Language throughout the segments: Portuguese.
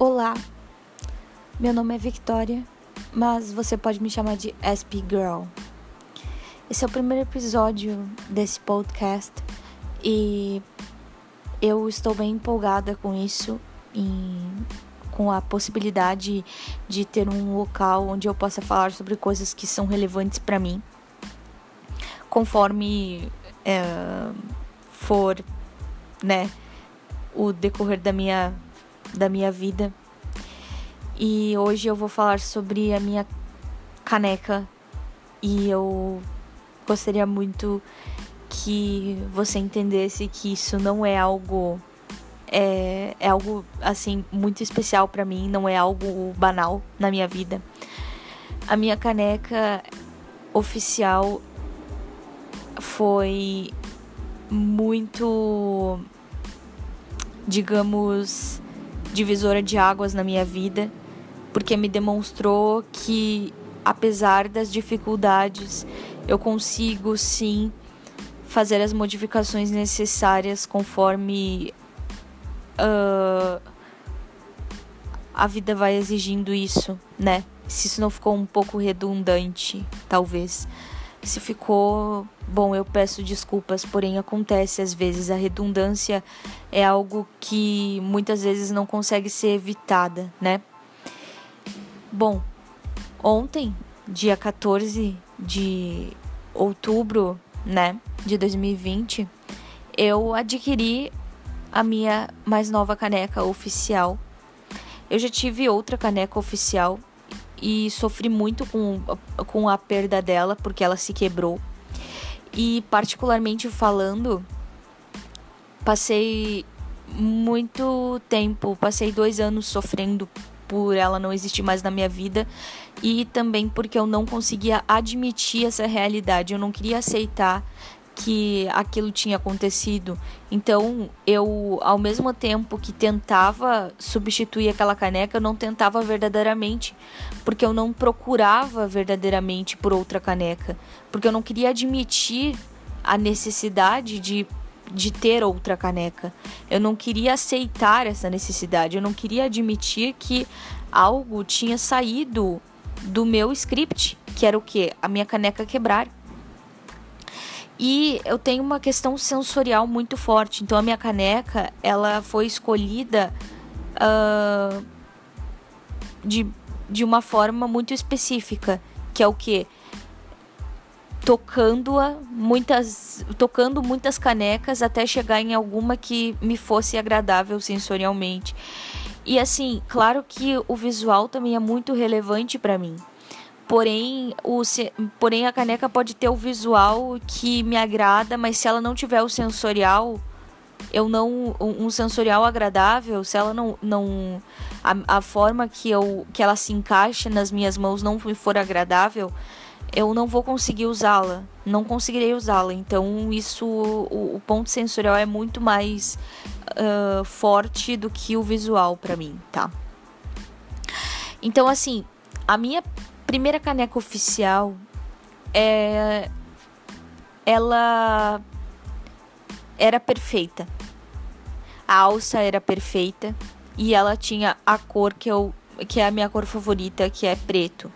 Olá, meu nome é Victoria, mas você pode me chamar de SP Girl. Esse é o primeiro episódio desse podcast e eu estou bem empolgada com isso, com a possibilidade de ter um local onde eu possa falar sobre coisas que são relevantes para mim, conforme é, for, né, o decorrer da minha da minha vida. E hoje eu vou falar sobre a minha caneca e eu gostaria muito que você entendesse que isso não é algo é, é algo assim muito especial para mim, não é algo banal na minha vida. A minha caneca oficial foi muito digamos divisora de águas na minha vida, porque me demonstrou que, apesar das dificuldades, eu consigo sim fazer as modificações necessárias conforme uh, a vida vai exigindo isso, né? Se isso não ficou um pouco redundante, talvez. Se ficou, bom, eu peço desculpas, porém acontece às vezes. A redundância é algo que muitas vezes não consegue ser evitada, né? Bom, ontem, dia 14 de outubro, né, de 2020, eu adquiri a minha mais nova caneca oficial. Eu já tive outra caneca oficial e sofri muito com, com a perda dela, porque ela se quebrou. E, particularmente falando, passei muito tempo, passei dois anos sofrendo por ela não existir mais na minha vida e também porque eu não conseguia admitir essa realidade, eu não queria aceitar que aquilo tinha acontecido. Então, eu, ao mesmo tempo que tentava substituir aquela caneca, eu não tentava verdadeiramente, porque eu não procurava verdadeiramente por outra caneca, porque eu não queria admitir a necessidade de de ter outra caneca. Eu não queria aceitar essa necessidade, eu não queria admitir que algo tinha saído do meu script, que era o que? A minha caneca quebrar. E eu tenho uma questão sensorial muito forte. Então a minha caneca, ela foi escolhida uh, de, de uma forma muito específica, que é o que? Tocando-a muitas, tocando muitas canecas até chegar em alguma que me fosse agradável sensorialmente. E assim, claro que o visual também é muito relevante para mim. Porém, o, porém, a caneca pode ter o visual que me agrada, mas se ela não tiver o sensorial, eu não. Um sensorial agradável, se ela não. não a, a forma que, eu, que ela se encaixa nas minhas mãos não me for agradável, eu não vou conseguir usá-la. Não conseguirei usá-la. Então, isso. O, o, ponto sensorial é muito mais uh, forte do que o visual para mim, tá? Então, assim, a minha primeira caneca oficial é ela era perfeita. A alça era perfeita e ela tinha a cor que eu que é a minha cor favorita, que é preto.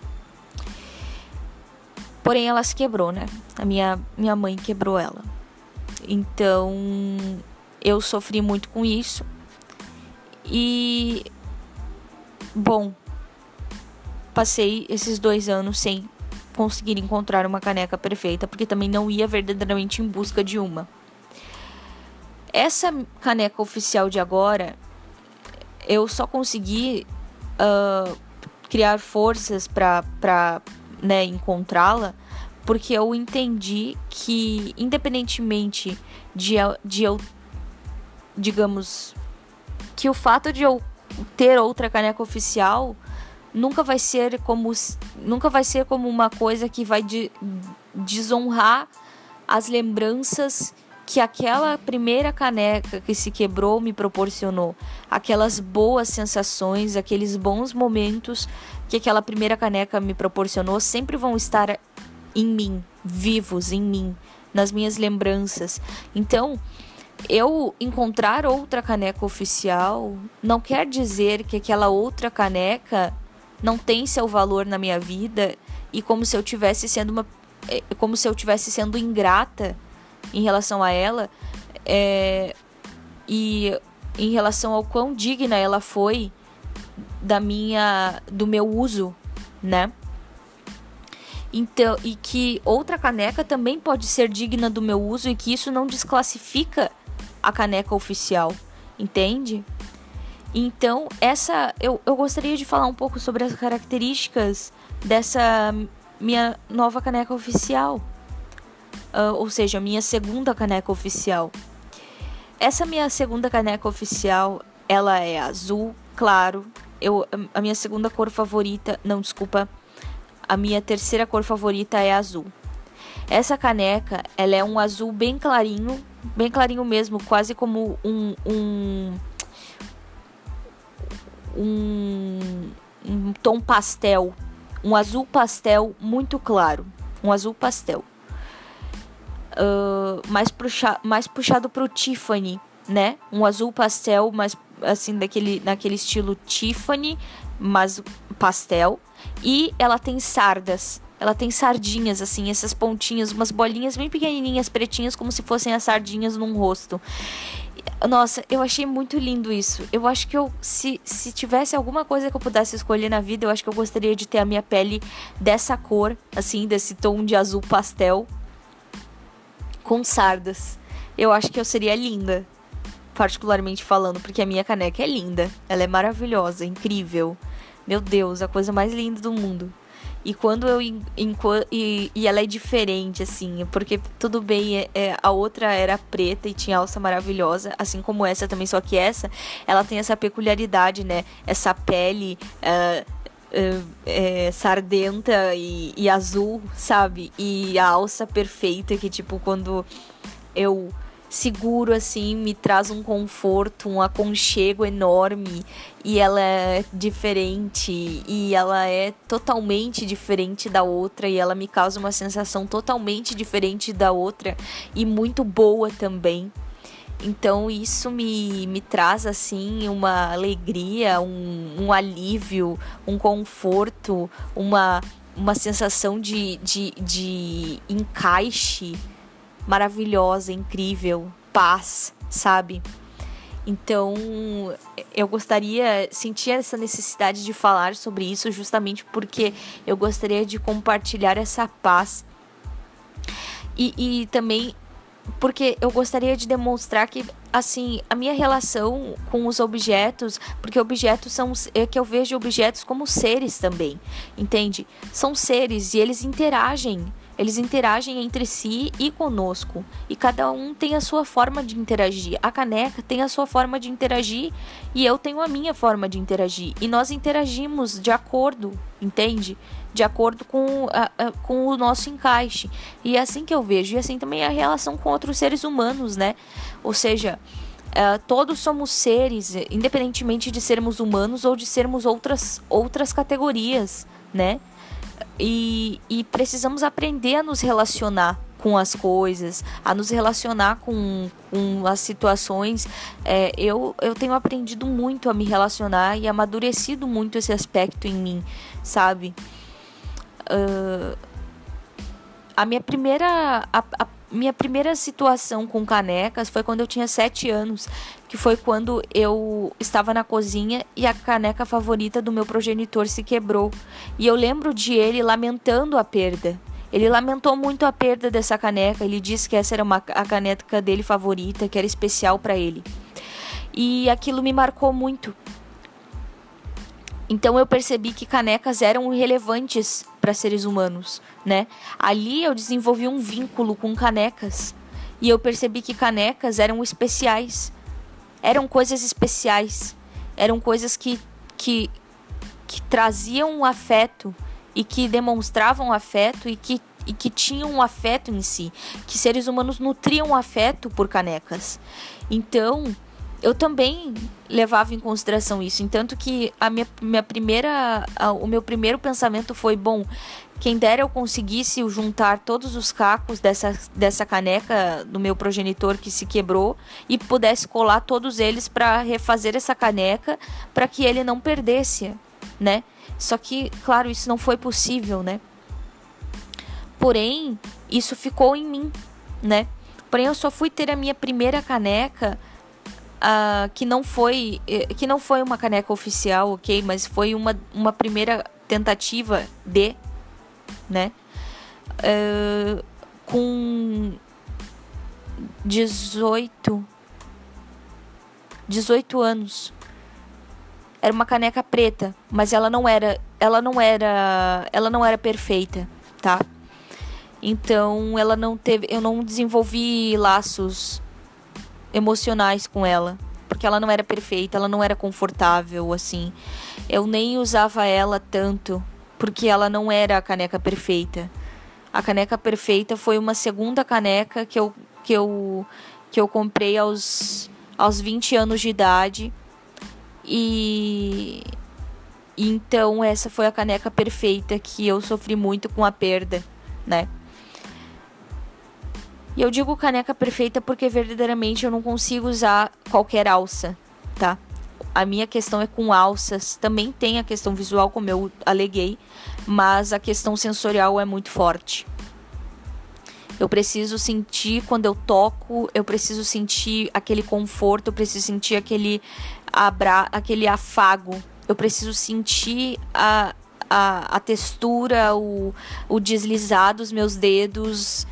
Porém ela se quebrou, né? A minha minha mãe quebrou ela. Então eu sofri muito com isso. E bom, passei esses dois anos sem conseguir encontrar uma caneca perfeita, porque também não ia verdadeiramente em busca de uma. Essa caneca oficial de agora, eu só consegui uh, criar forças para né, encontrá-la, porque eu entendi que, independentemente de, de eu, digamos, que o fato de eu ter outra caneca oficial nunca vai ser como nunca vai ser como uma coisa que vai de, desonrar as lembranças que aquela primeira caneca que se quebrou me proporcionou, aquelas boas sensações, aqueles bons momentos que aquela primeira caneca me proporcionou sempre vão estar em mim, vivos em mim, nas minhas lembranças. Então, eu encontrar outra caneca oficial não quer dizer que aquela outra caneca não tem seu valor na minha vida e como se eu tivesse sendo uma é, como se eu tivesse sendo ingrata em relação a ela é, e em relação ao quão digna ela foi da minha do meu uso, né? Então, e que outra caneca também pode ser digna do meu uso e que isso não desclassifica a caneca oficial, entende? Então, essa eu, eu gostaria de falar um pouco sobre as características dessa minha nova caneca oficial. Uh, ou seja, minha segunda caneca oficial. Essa minha segunda caneca oficial, ela é azul claro. Eu, a minha segunda cor favorita, não, desculpa, a minha terceira cor favorita é azul. Essa caneca, ela é um azul bem clarinho, bem clarinho mesmo, quase como um um, um, um tom pastel, um azul pastel muito claro, um azul pastel. Uh, mais, puxa, mais puxado pro Tiffany, né? Um azul pastel, mais assim, daquele, naquele estilo Tiffany, mas pastel. E ela tem sardas. Ela tem sardinhas, assim, essas pontinhas, umas bolinhas bem pequenininhas, pretinhas, como se fossem as sardinhas num rosto. Nossa, eu achei muito lindo isso. Eu acho que eu, se, se tivesse alguma coisa que eu pudesse escolher na vida, eu acho que eu gostaria de ter a minha pele dessa cor, assim, desse tom de azul pastel, com sardas. Eu acho que eu seria linda, particularmente falando, porque a minha caneca é linda. Ela é maravilhosa, incrível. Meu Deus, a coisa mais linda do mundo. E quando eu. e, e ela é diferente, assim, porque tudo bem, é, é, a outra era preta e tinha alça maravilhosa, assim como essa também, só que essa, ela tem essa peculiaridade, né? Essa pele. Uh, é, sardenta e, e, azul, sabe? E a alça perfeita que, tipo, quando eu seguro assim, me traz um conforto, um aconchego enorme e ela é diferente e ela é totalmente diferente da outra e ela me causa uma sensação totalmente diferente da outra e muito boa também. Então isso me, me traz assim uma alegria, um, um alívio, um conforto, uma, uma sensação de, de, de encaixe maravilhosa, incrível, paz, sabe? Então, eu gostaria, sentia essa necessidade de falar sobre isso justamente porque eu gostaria de compartilhar essa paz. E, e também porque eu gostaria de demonstrar que assim a minha relação com os objetos porque objetos são é que eu vejo objetos como seres também entende são seres e eles interagem eles interagem entre si e conosco. E cada um tem a sua forma de interagir. A caneca tem a sua forma de interagir e eu tenho a minha forma de interagir. E nós interagimos de acordo, entende? De acordo com, a, a, com o nosso encaixe. E é assim que eu vejo. E assim também é a relação com outros seres humanos, né? Ou seja, Uh, todos somos seres, independentemente de sermos humanos ou de sermos outras, outras categorias, né? E, e precisamos aprender a nos relacionar com as coisas, a nos relacionar com, com as situações. É, eu, eu tenho aprendido muito a me relacionar e amadurecido muito esse aspecto em mim, sabe? Uh, a minha primeira. A, a minha primeira situação com canecas foi quando eu tinha sete anos, que foi quando eu estava na cozinha e a caneca favorita do meu progenitor se quebrou. E eu lembro de ele lamentando a perda. Ele lamentou muito a perda dessa caneca. Ele disse que essa era uma, a caneca dele favorita, que era especial para ele. E aquilo me marcou muito. Então eu percebi que canecas eram relevantes para seres humanos, né? Ali eu desenvolvi um vínculo com canecas e eu percebi que canecas eram especiais. Eram coisas especiais. Eram coisas que que que traziam um afeto e que demonstravam afeto e que e que tinham um afeto em si, que seres humanos nutriam afeto por canecas. Então, eu também levava em consideração isso. Entanto que a minha, minha primeira, a, o meu primeiro pensamento foi, bom, quem dera eu conseguisse juntar todos os cacos dessa, dessa caneca do meu progenitor que se quebrou e pudesse colar todos eles para refazer essa caneca para que ele não perdesse, né? Só que, claro, isso não foi possível, né? Porém, isso ficou em mim, né? Porém, eu só fui ter a minha primeira caneca uh, que não foi eh, que não foi uma caneca oficial, ok, mas foi uma, uma primeira tentativa de, né, uh, com 18 18 anos. Era uma caneca preta, mas ela não era, ela não era, ela não era perfeita, tá? Então, ela não teve, eu não desenvolvi laços emocionais com ela, porque ela não era perfeita, ela não era confortável assim. Eu nem usava ela tanto, porque ela não era a caneca perfeita. A caneca perfeita foi uma segunda caneca que eu que eu que eu comprei aos aos 20 anos de idade. E então essa foi a caneca perfeita que eu sofri muito com a perda, né? E eu digo caneca perfeita porque verdadeiramente eu não consigo usar qualquer alça, tá? A minha questão é com alças. Também tem a questão visual, como eu aleguei, mas a questão sensorial é muito forte. Eu preciso sentir quando eu toco, eu preciso sentir aquele conforto, eu preciso sentir aquele abra, aquele afago. Eu preciso sentir a, a, a textura, o, o deslizar dos meus dedos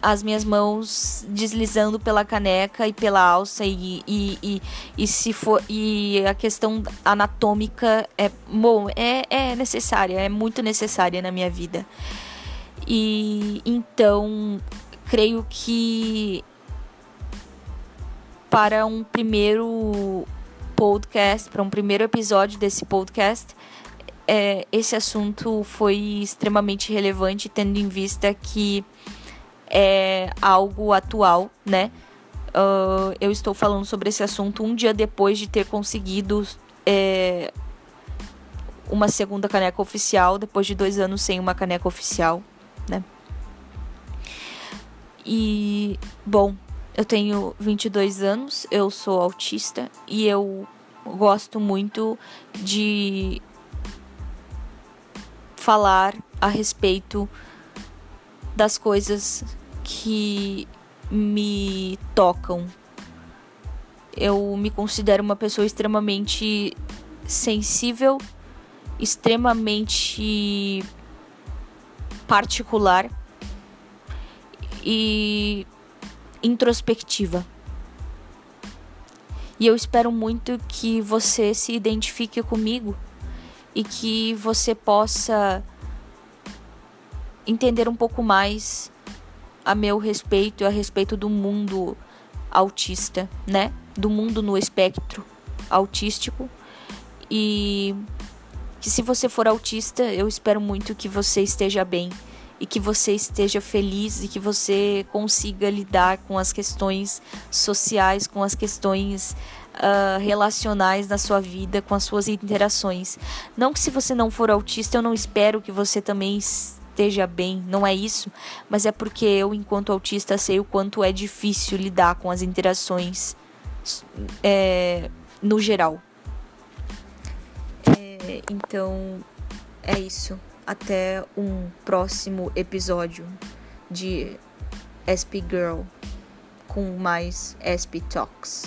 as minhas mãos deslizando pela caneca e pela alça e, e, e, e se for e a questão anatômica é bom é, é necessária é muito necessária na minha vida. E então creio que para um primeiro podcast para um primeiro episódio desse podcast é, esse assunto foi extremamente relevante tendo em vista que é algo atual, né? Uh, eu estou falando sobre esse assunto um dia depois de ter conseguido é, uma segunda caneca oficial, depois de dois anos sem uma caneca oficial, né? E, bom, eu tenho 22 anos, eu sou autista e eu gosto muito de falar a respeito das coisas que me tocam. Eu me considero uma pessoa extremamente sensível, extremamente particular e introspectiva. E eu espero muito que você se identifique comigo e que você possa entender um pouco mais a meu respeito e a respeito do mundo autista, né? Do mundo no espectro autístico. E que se você for autista, eu espero muito que você esteja bem e que você esteja feliz e que você consiga lidar com as questões sociais, com as questões uh, relacionais na sua vida, com as suas interações. Não que se você não for autista, eu não espero que você também esteja bem, não é isso, mas é porque eu, enquanto autista, sei o quanto é difícil lidar com as interações é, no geral. É, então, é isso. Até um próximo episódio de SP Girl com mais SP Talks.